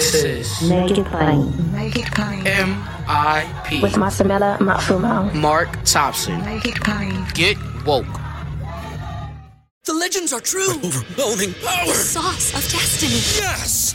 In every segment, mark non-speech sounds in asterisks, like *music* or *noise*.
This is Make it plain. Make it plain. MIP. With Masamela Matfumo. Mark Thompson. Make it plain. Get woke. The legends are true. Overwhelming power! Sauce of destiny. Yes!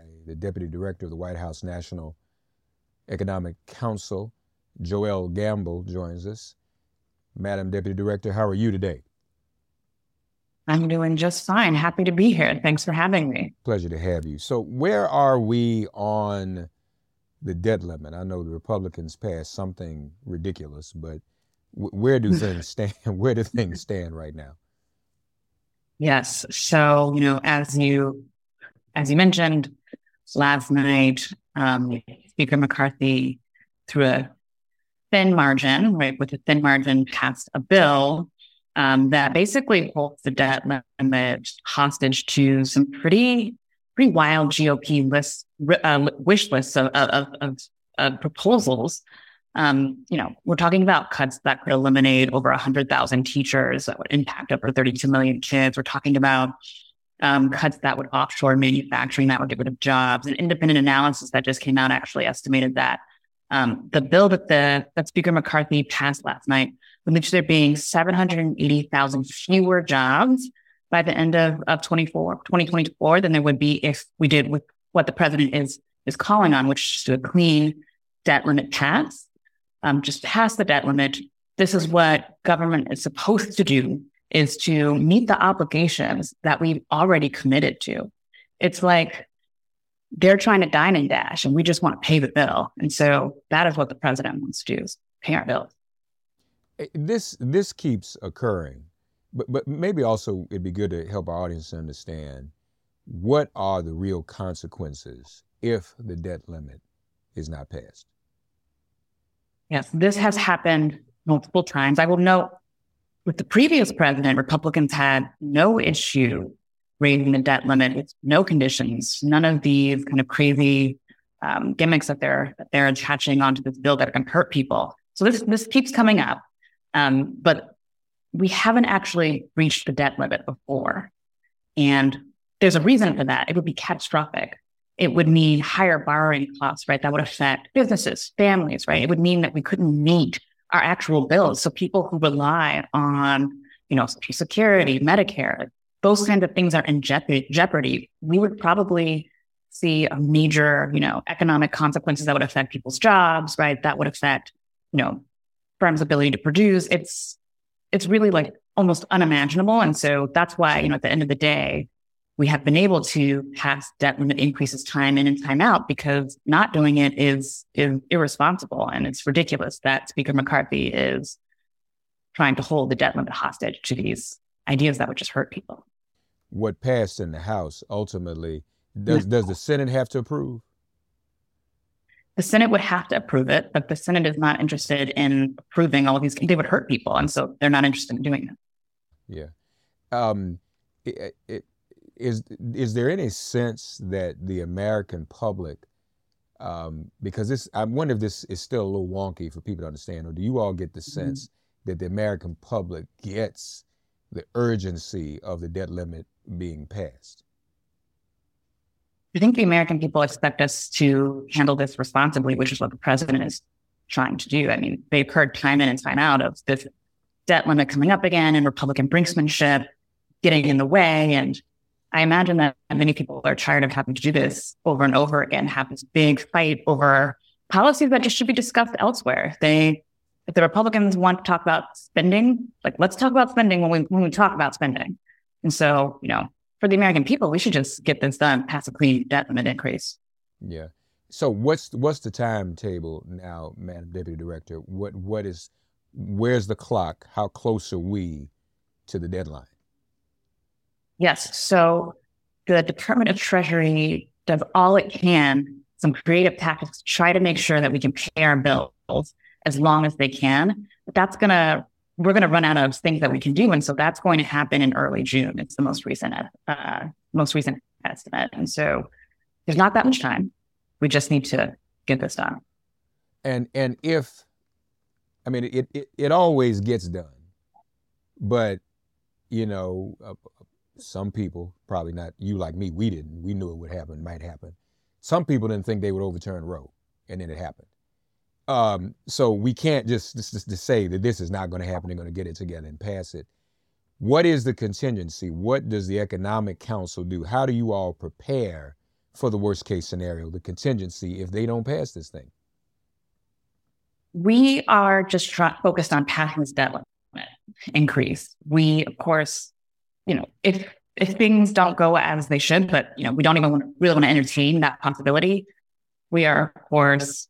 the Deputy Director of the White House National Economic Council, Joelle Gamble, joins us. Madam Deputy Director, how are you today? I'm doing just fine. Happy to be here. Thanks for having me. Pleasure to have you. So, where are we on the debt limit? I know the Republicans passed something ridiculous, but w- where do *laughs* things stand? *laughs* Where do things stand right now? Yes. So, you know, as you as you mentioned last night, um, Speaker McCarthy, through a thin margin, right, with a thin margin, passed a bill um, that basically holds the debt limit hostage to some pretty pretty wild GOP lists, uh, wish lists of, of, of, of proposals. Um, you know, we're talking about cuts that could eliminate over 100,000 teachers, that would impact over 32 million kids. We're talking about um, cuts that would offshore manufacturing, that would get rid of jobs. An independent analysis that just came out actually estimated that um, the bill that the that Speaker McCarthy passed last night would lead to there being 780,000 fewer jobs by the end of, of 24, 2024 than there would be if we did with what the president is is calling on, which is to a clean debt limit pass. Um, just pass the debt limit. This is what government is supposed to do is to meet the obligations that we've already committed to. It's like they're trying to dine and dash and we just want to pay the bill. And so that is what the president wants to do is pay our bills. Eh, this this keeps occurring, but but maybe also it'd be good to help our audience understand what are the real consequences if the debt limit is not passed. Yes, this has happened multiple times. I will note with the previous president, Republicans had no issue raising the debt limit with no conditions, none of these kind of crazy um, gimmicks that they're that they're attaching onto this bill that are going to hurt people. So this this keeps coming up, um, but we haven't actually reached the debt limit before, and there's a reason for that. It would be catastrophic. It would mean higher borrowing costs, right? That would affect businesses, families, right? It would mean that we couldn't meet our actual bills. So people who rely on, you know, Social Security, Medicare, those kinds of things are in jeopardy. We would probably see a major, you know, economic consequences that would affect people's jobs, right? That would affect, you know, firms' ability to produce. It's it's really like almost unimaginable. And so that's why, you know, at the end of the day, we have been able to pass debt limit increases time in and time out because not doing it is, is irresponsible. And it's ridiculous that Speaker McCarthy is trying to hold the debt limit hostage to these ideas that would just hurt people. What passed in the House ultimately, does, does the Senate have to approve? The Senate would have to approve it, but the Senate is not interested in approving all of these. They would hurt people. And so they're not interested in doing that. Yeah. Um, it, it, is is there any sense that the American public, um, because this, I wonder if this is still a little wonky for people to understand, or do you all get the sense mm-hmm. that the American public gets the urgency of the debt limit being passed? I think the American people expect us to handle this responsibly, which is what the president is trying to do. I mean, they've heard time in and time out of this debt limit coming up again and Republican brinksmanship getting in the way and I imagine that many people are tired of having to do this over and over again, have this big fight over policies that just should be discussed elsewhere. They, if the Republicans want to talk about spending, like let's talk about spending when we when we talk about spending. And so, you know, for the American people, we should just get this done, pass a clean debt limit increase. Yeah. So what's what's the timetable now, Madam Deputy Director? What what is where's the clock? How close are we to the deadline? Yes. So the Department of Treasury does all it can, some creative tactics to try to make sure that we can pay our bills as long as they can. But that's going to, we're going to run out of things that we can do. And so that's going to happen in early June. It's the most recent, uh, most recent estimate. And so there's not that much time. We just need to get this done. And, and if, I mean, it, it, it always gets done, but you know, uh, some people, probably not you like me, we didn't. We knew it would happen, might happen. Some people didn't think they would overturn Roe, and then it happened. Um, so we can't just, just, just say that this is not going to happen. They're going to get it together and pass it. What is the contingency? What does the Economic Council do? How do you all prepare for the worst case scenario, the contingency, if they don't pass this thing? We are just focused on passing this limit increase. We, of course, you know, if if things don't go as they should, but you know, we don't even want, really want to entertain that possibility. We are, of course,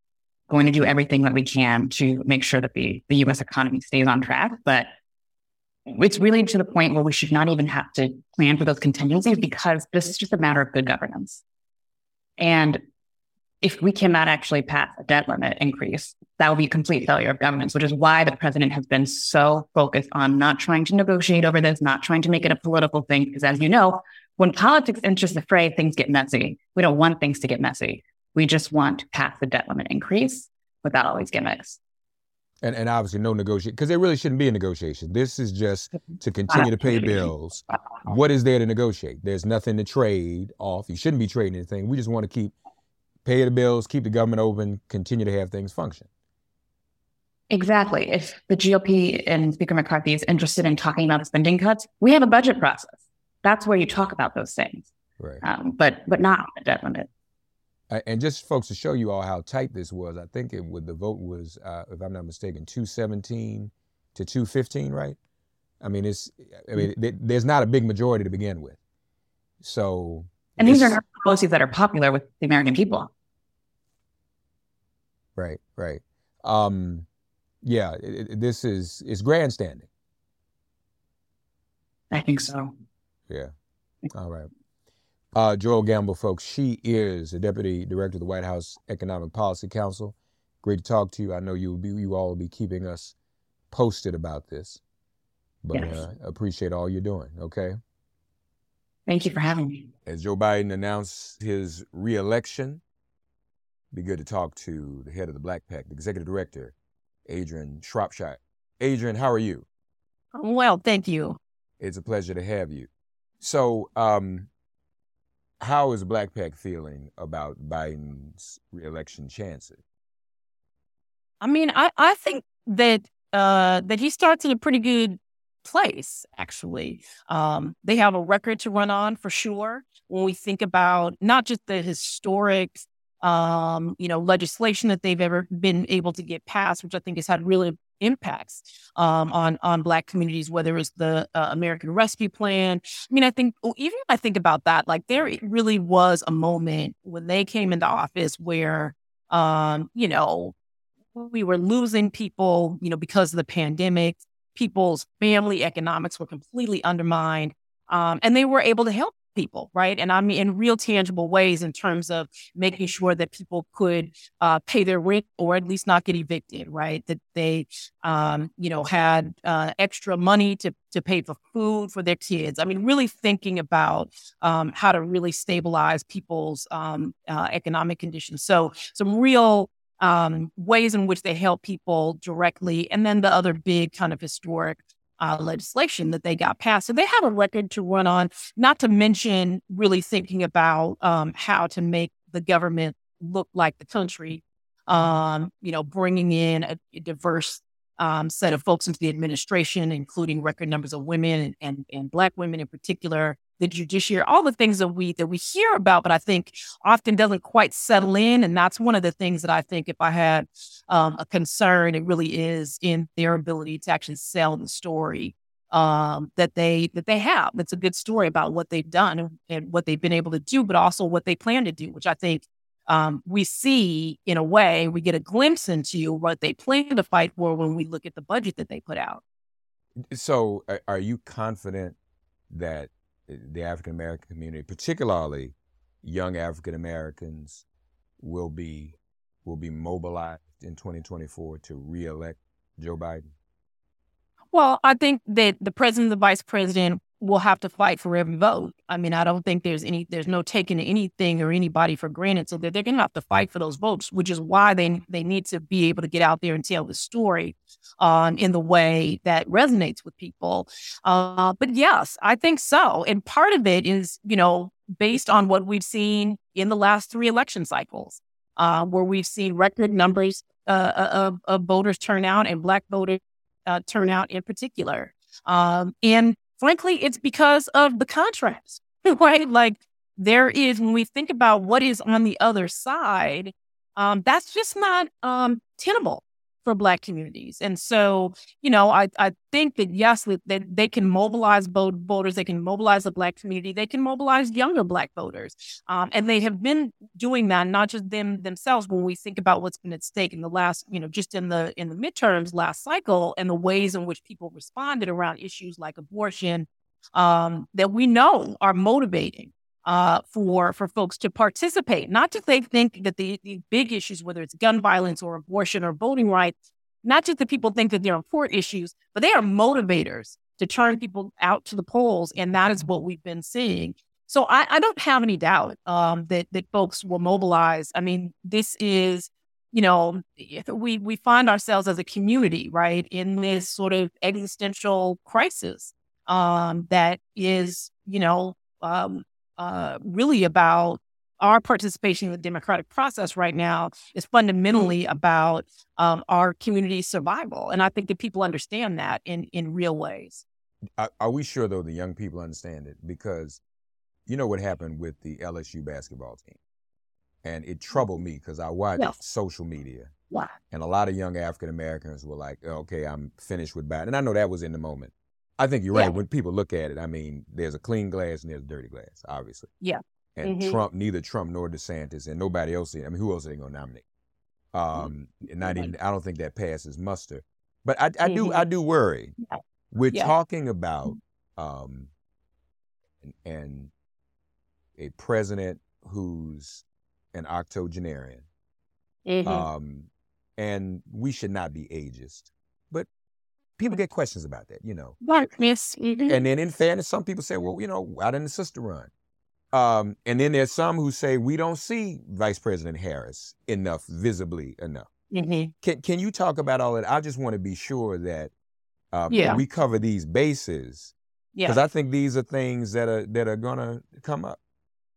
going to do everything that we can to make sure that the the U.S. economy stays on track. But it's really to the point where we should not even have to plan for those contingencies because this is just a matter of good governance. And if we cannot actually pass a debt limit increase, that will be a complete failure of governance, which is why the president has been so focused on not trying to negotiate over this, not trying to make it a political thing. Because as you know, when politics enters the fray, things get messy. We don't want things to get messy. We just want to pass the debt limit increase without all these gimmicks. And, and obviously no negotiation because there really shouldn't be a negotiation. This is just to continue to pay bills. What is there to negotiate? There's nothing to trade off. You shouldn't be trading anything. We just want to keep pay the bills, keep the government open, continue to have things function. Exactly. If the GOP and Speaker McCarthy is interested in talking about spending cuts, we have a budget process. That's where you talk about those things. Right. Um, but but not on the debt limit. And just folks to show you all how tight this was, I think it would the vote was, uh, if I'm not mistaken, 217 to 215, right? I mean, it's I mean, there's not a big majority to begin with. So and these are not policies that are popular with the American people. Right, right. Um, yeah, it, it, this is is grandstanding. I think so. Yeah. All right. Uh, Joelle Gamble, folks, she is the deputy director of the White House Economic Policy Council. Great to talk to you. I know you will be, you all will be keeping us posted about this, but yes. uh, appreciate all you're doing. Okay. Thank you for having me. As Joe Biden announced his reelection, be good to talk to the head of the Black PAC, the executive director, Adrian Shropshire. Adrian, how are you? I'm Well, thank you. It's a pleasure to have you. So, um, how is Black PAC feeling about Biden's reelection chances? I mean, I, I think that uh, that he starts in a pretty good place, actually. Um, they have a record to run on for sure. When we think about not just the historic, um, you know, legislation that they've ever been able to get passed, which I think has had really impacts um, on on Black communities, whether it's the uh, American Rescue Plan. I mean, I think even I think about that, like there really was a moment when they came into office where, um, you know, we were losing people, you know, because of the pandemic people's family economics were completely undermined. Um, and they were able to help people, right? And I mean, in real tangible ways in terms of making sure that people could uh, pay their rent or at least not get evicted, right? That they, um, you know, had uh, extra money to, to pay for food for their kids. I mean, really thinking about um, how to really stabilize people's um, uh, economic conditions. So some real um, ways in which they help people directly, and then the other big kind of historic uh, legislation that they got passed. So they have a record to run on, not to mention really thinking about um, how to make the government look like the country, um, you know, bringing in a, a diverse um, set of folks into the administration, including record numbers of women and, and, and Black women in particular, the judiciary, all the things that we that we hear about, but I think often doesn't quite settle in. And that's one of the things that I think if I had um, a concern, it really is in their ability to actually sell the story um, that they that they have. That's a good story about what they've done and, and, what they've been able to do, but also what they plan to do, which I think um, we see in a way we get a glimpse into what they plan to fight for when we look at the budget that they put out. So, are you confident that the African American community, particularly young African Americans, will be will be mobilized in 2024 to reelect Joe Biden? Well, I think that the president the vice president will have to fight for every vote. I mean, I don't think there's any there's no taking anything or anybody for granted. So they're, they're to have to fight for those votes, which is why they they need to be able to get out there and tell the story um, in the way that resonates with people. Uh, but yes, I think so. And part of it is, you know, based on what we've seen in the last three election cycles, uh, where we've seen record numbers uh, uh of, of voters turn out and Black voters uh, turn in particular. Um, and frankly, it's because of the contrast, *laughs* right? Like there is, when we think about what is on the other side, um, that's just not um, tenable for Black communities. And so, you know, I, I think that yes, that they can mobilize voters, they can mobilize the Black community, they can mobilize younger Black voters, um, and they have been doing that, not just them themselves. When we think about what's been at stake in the last, you know, just in the in the midterms last cycle, and the ways in which people responded around issues like abortion, um, that we know are motivating uh, for for folks to participate. Not that they think that the, the big issues, whether it's gun violence or abortion or voting rights, not just that people think that they're important issues, but they are motivators to turn people out to the polls, and that is what we've been seeing. So I, I don't have any doubt um, that that folks will mobilize. I mean, this is you know we we find ourselves as a community right in this sort of existential crisis um, that is you know um, uh, really about our participation in the democratic process right now is fundamentally about um, our community survival. And I think that people understand that in, in real ways. Are, are, we sure, though, the young people understand it? Because you know what happened with the LSU basketball team. And it troubled me because I watched yes. social media. Wow. And a lot of young African Americans were like, okay, I'm finished with Biden. And I know that was in the moment. I think you're right. Yeah. When people look at it, I mean, there's a clean glass and there's a dirty glass, obviously. Yeah. And mm-hmm. Trump, neither Trump nor DeSantis, and nobody else. I mean, who else are they going to nominate? Um, mm-hmm. not even. I don't think that passes muster. But I, I mm-hmm. do. I do worry. Yeah. We're yeah. talking about um, and and a president who's an octogenarian. Mm-hmm. Um, and we should not be ageist people get questions about that, you know. Right, yes. Mm-hmm. And then in fairness, some people say, well, you know, why didn't the sister run? Um, and then there's some who say we don't see Vice President Harris enough, visibly enough. Mm-hmm. Can Can you talk about all that? I just want to be sure that uh, yeah. we cover these bases because yeah. I think these are things that are that are gonna come up.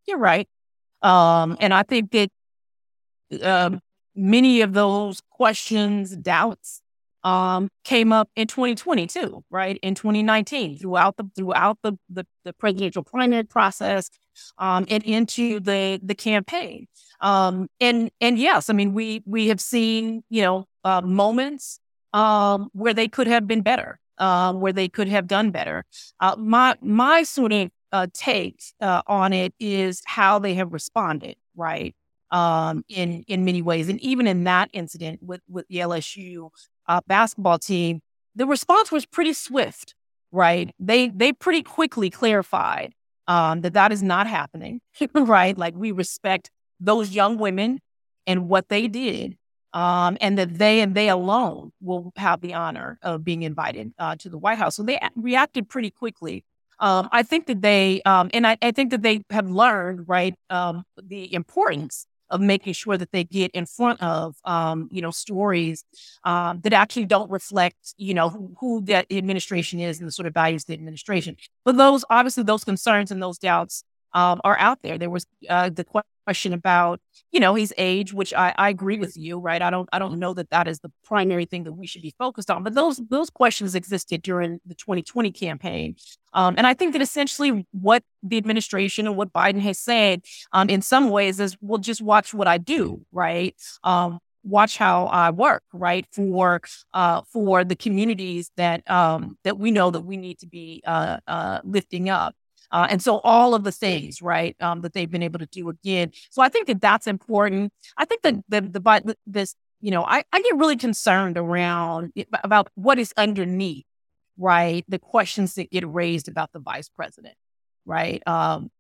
You're right, um, and I think that um, many of those questions, doubts, um, came up in 2022, right? In 2019, throughout the throughout the the, the presidential primary process, um, and into the the campaign. Um, and and yes, I mean we we have seen you know uh, moments um, where they could have been better, uh, where they could have done better. Uh, my my sort of uh, take uh, on it is how they have responded, right? Um, in in many ways, and even in that incident with with the LSU uh, basketball team, the response was pretty swift, right? They they pretty quickly clarified um, that that is not happening, *laughs* right? Like we respect those young women and what they did, um, and that they and they alone will have the honor of being invited uh, to the White House. So they reacted pretty quickly. Um, I think that they, um, and I, I, think that they have learned, right, um, the importance of making sure that they get in front of, um, you know, stories um, that actually don't reflect, you know, who, who that administration is and the sort of values of the administration. But those, obviously, those concerns and those doubts um, are out there. There was uh, the question about, you know, his age, which I, I agree with you, right? I don't, I don't know that that is the primary thing that we should be focused on. But those, those questions existed during the 2020 campaign, Um, and I think that essentially what the administration and what Biden has said um, in some ways is, well, just watch what I do, right? Um, watch how I work, right? For uh, for the communities that um, that we know that we need to be uh, uh, lifting up. Uh, and so all of the things, right, um, that they've been able to do again. So I think that that's important. I think that the, the, this, you know, I, I get really concerned around about what is underneath, right? The questions that get raised about the vice president, right? Um,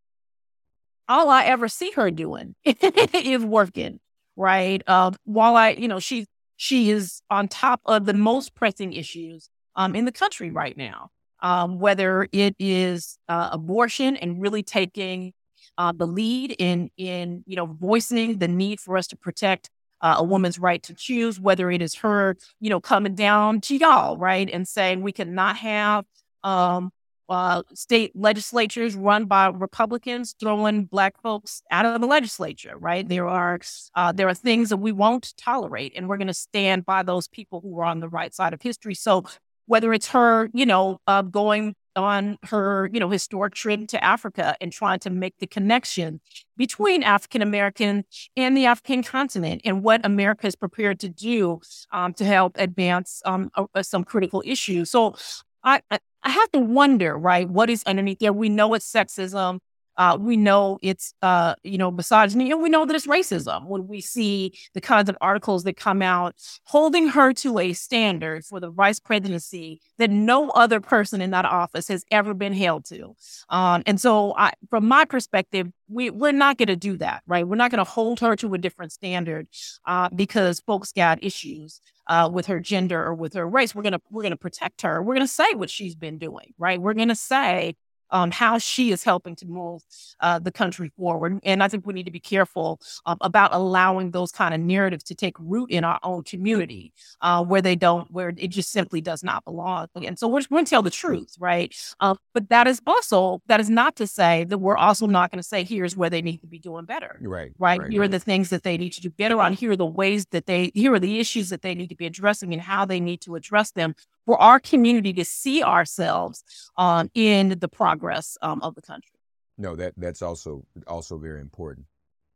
all I ever see her doing *laughs* is working, right? Uh, while I, you know, she she is on top of the most pressing issues um, in the country right now um, whether it is uh, abortion and really taking uh, the lead in in you know voicing the need for us to protect uh, a woman's right to choose, whether it is her you know coming down to y'all right and saying we cannot have um, uh, state legislatures run by Republicans throwing black folks out of the legislature, right? There are uh, there are things that we won't tolerate, and we're going to stand by those people who are on the right side of history. So whether it's her, you know, uh, going on her, you know, historic trip to Africa and trying to make the connection between African American and the African continent and what America is prepared to do um, to help advance um, some critical issues. So I, I have to wonder, right, what is underneath there? We know it's sexism. Uh, we know it's, uh, you know, misogyny, and we know that it's racism when we see the kinds of articles that come out holding her to a standard for the vice presidency that no other person in that office has ever been held to. Um, and so, I, from my perspective, we, we're not going to do that, right? We're not going to hold her to a different standard uh, because folks got issues uh, with her gender or with her race. We're gonna we're gonna protect her. We're gonna say what she's been doing, right? We're gonna say um, how she is helping to move uh, the country forward. And I think we need to be careful um, about allowing those kind of narratives to take root in our own community uh, where they don't, where it just simply does not belong. And so we're, we're going to tell the truth, right? Uh, but that is also, that is not to say that we're also not going to say, here's where they need to be doing better. Right. Right. right here right. are the things that they need to do better on. Here are the ways that they, here are the issues that they need to be addressing and how they need to address them for our community to see ourselves um, in the progress um, of the country. No, that that's also also very important.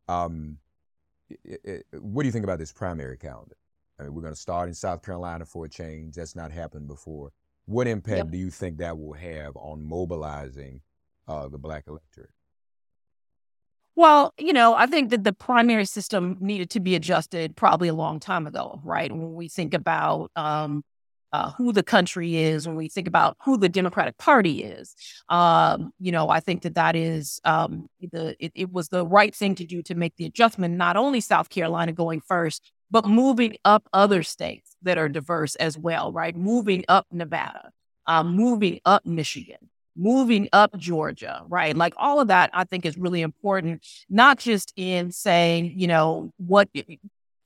Um, it, it, what do you think about this primary calendar? I mean, we're going to start in South Carolina for a change. That's not happened before. What impact Yep. do you think that will have on mobilizing uh, the black electorate? Well, you know, I think that the primary system needed to be adjusted probably a long time ago, right? When we think about um, uh, who the country is, when we think about who the Democratic Party is, um, you know, I think that that is um, the it, it was the right thing to do to make the adjustment. Not only South Carolina going first, but moving up other states that are diverse as well, right? Moving up Nevada, um, moving up Michigan, moving up Georgia, right? Like all of that, I think is really important, not just in saying, you know, what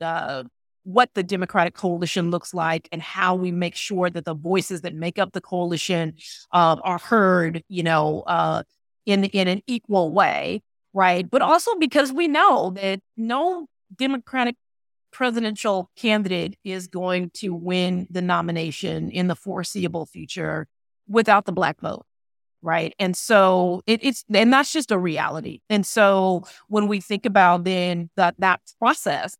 uh, what the Democratic coalition looks like and how we make sure that the voices that make up the coalition uh, are heard, you know, uh, in in an equal way, right? But also because we know that no Democratic presidential candidate is going to win the nomination in the foreseeable future without the black vote right and so it, it's and that's just a reality and so when we think about then that that process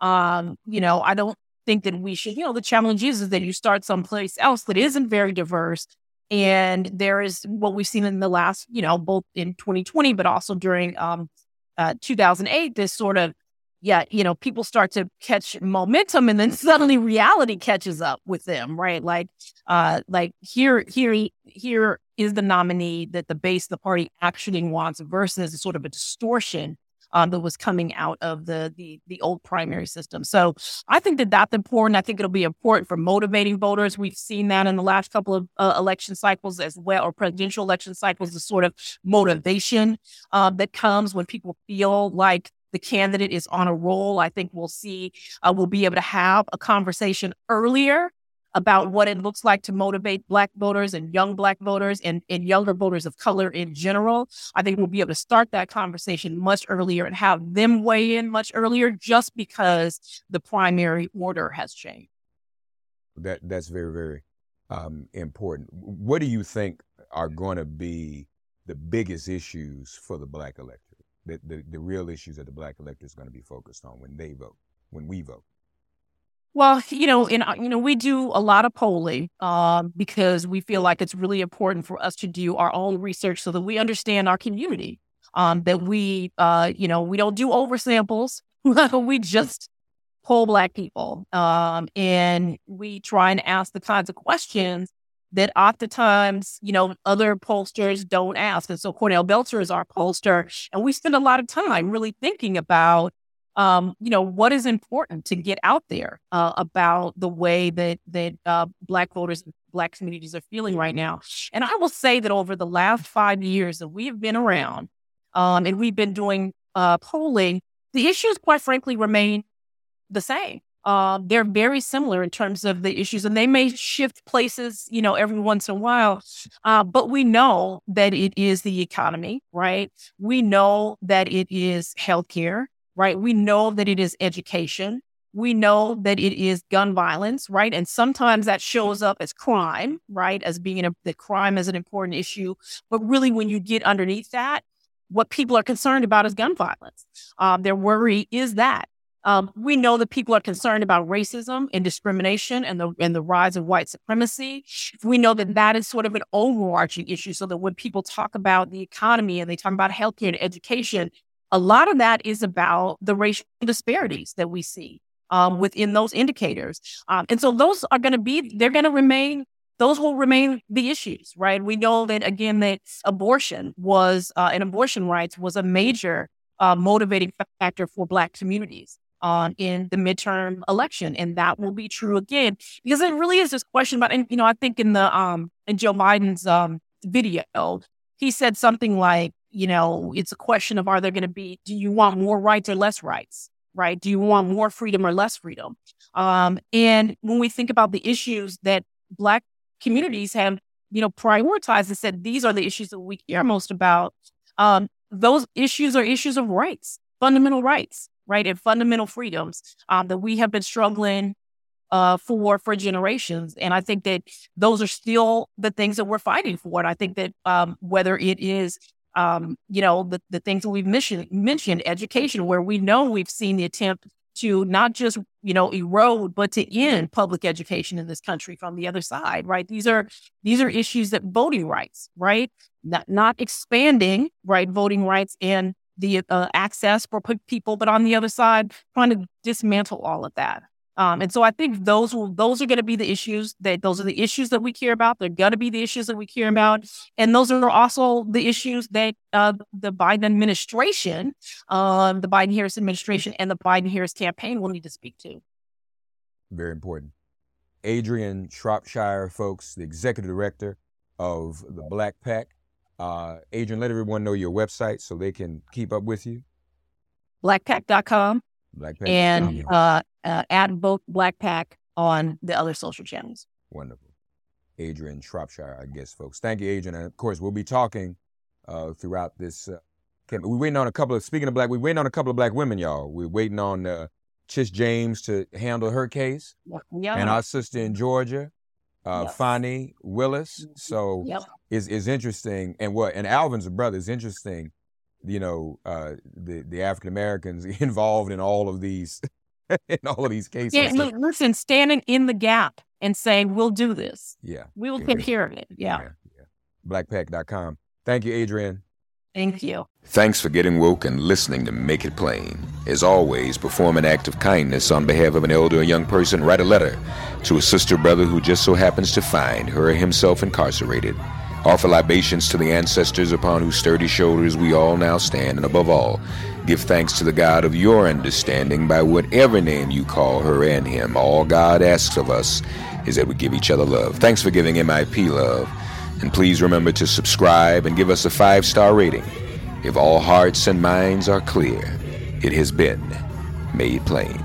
um you know i don't think that we should you know the challenge is, is that you start someplace else that isn't very diverse and there is what we've seen in the last you know both in 2020 but also during um uh, 2008 this sort of yeah, you know, people start to catch momentum and then *laughs* suddenly reality catches up with them, right? Like, uh, like here, here, here is the nominee that the base of the party actually wants versus sort of a distortion um, that was coming out of the, the the old primary system. So I think that that's important. I think it'll be important for motivating voters. We've seen that in the last couple of uh, election cycles as well, or presidential election cycles, the sort of motivation uh, that comes when people feel like the candidate is on a roll. I think we'll see, uh, we'll be able to have a conversation earlier about what it looks like to motivate Black voters and young Black voters and, and younger voters of color in general. I think we'll be able to start that conversation much earlier and have them weigh in much earlier just because the primary order has changed. That that's very very um, important. What do you think are going to be the biggest issues for the black electorate? The, the, the real issues that the black electorate is going to be focused on when they vote, when we vote? Well, you know, in you know, we do a lot of polling um, because we feel like it's really important for us to do our own research so that we understand our community. Um, that we, uh, you know, we don't do oversamples. *laughs* we just poll Black people, um, and we try and ask the kinds of questions that oftentimes, you know, other pollsters don't ask. And so Cornell Belcher is our pollster, and we spend a lot of time really thinking about um, you know, what is important to get out there uh, about the way that that uh, Black voters, Black communities are feeling right now. And I will say that over the last five years that we have been around, um, and we've been doing uh, polling, the issues, quite frankly, remain the same. Uh, they're very similar in terms of the issues, and they may shift places, you know, every once in a while. Uh, but we know that it is the economy, right? We know that it is healthcare right? We know that it is education. We know that it is gun violence, right? And sometimes that shows up as crime, right? As being a, the crime is an important issue. But really, when you get underneath that, what people are concerned about is gun violence. Um, their worry is that. Um, we know that people are concerned about racism and discrimination and the and the rise of white supremacy. We know that that is sort of an overarching issue. So that when people talk about the economy and they talk about healthcare and education, a lot of that is about the racial disparities that we see um, within those indicators. Um, and so those are going to be, they're going to remain, those will remain the issues, right? We know that, again, that abortion was, uh, and abortion rights was a major uh, motivating factor for Black communities. Uh, in the midterm election, and that will be true again because it really is this question about. And you know, I think in the um in Joe Biden's um video, he said something like, you know, it's a question of are there going to be, do you want more rights or less rights? Right? Do you want more freedom or less freedom? Um, and when we think about the issues that Black communities have, you know, prioritized and said these are the issues that we care most about, um, those issues are issues of rights, fundamental rights, right, and fundamental freedoms um, that we have been struggling uh, for for generations. And I think that those are still the things that we're fighting for. And I think that um, whether it is um, you know, the, the things that we've mentioned, mentioned, education, where we know we've seen the attempt to not just, you know, erode, but to end public education in this country from the other side, right? These are these are issues that voting rights, right? Not not expanding, right, voting rights and the uh, access for people, but on the other side, trying to dismantle all of that. Um, and so I think those will those are going to be the issues that those are the issues that we care about. They're going to be the issues that we care about, and those are also the issues that uh, the Biden administration, um, the Biden Harris administration, and the Biden Harris campaign will need to speak to. Very important. Adrian Shropshire, folks, the executive director of the Black PAC. Uh, Adrian, let everyone know your website so they can keep up with you. Blackpac.com. Blackpac. And uh, uh, at both Black PAC on the other social channels. Wonderful. Adrian Shropshire, I guess, folks. Thank you, Adrian. And of course, we'll be talking uh, throughout this. Uh, we're waiting on a couple of, speaking of black, we're waiting on a couple of black women, y'all. We're waiting on uh, Tish James to handle her case. Yeah. And our sister in Georgia, uh, Yes. Fani Willis. So Yep. is it's interesting. And what, and Alvin's brother. is interesting, you know, uh, the, the African Americans *laughs* involved in all of these, *laughs* in all of these cases. Yeah, look, listen, standing in the gap and saying, we'll do this. yeah. We will Yeah. take care of it. Yeah. yeah. Blackpac.com. Thank you, Adrian. Thank you. Thanks for getting woke and listening to Make It Plain. As always, perform an act of kindness on behalf of an elder or young person. Write a letter to a sister or brother who just so happens to find her or himself incarcerated. Offer libations to the ancestors upon whose sturdy shoulders we all now stand. And above all, give thanks to the God of your understanding by whatever name you call her and him. All God asks of us is that we give each other love. Thanks for giving MIP love. And please remember to subscribe and give us a five star rating. If all hearts and minds are clear, it has been made plain.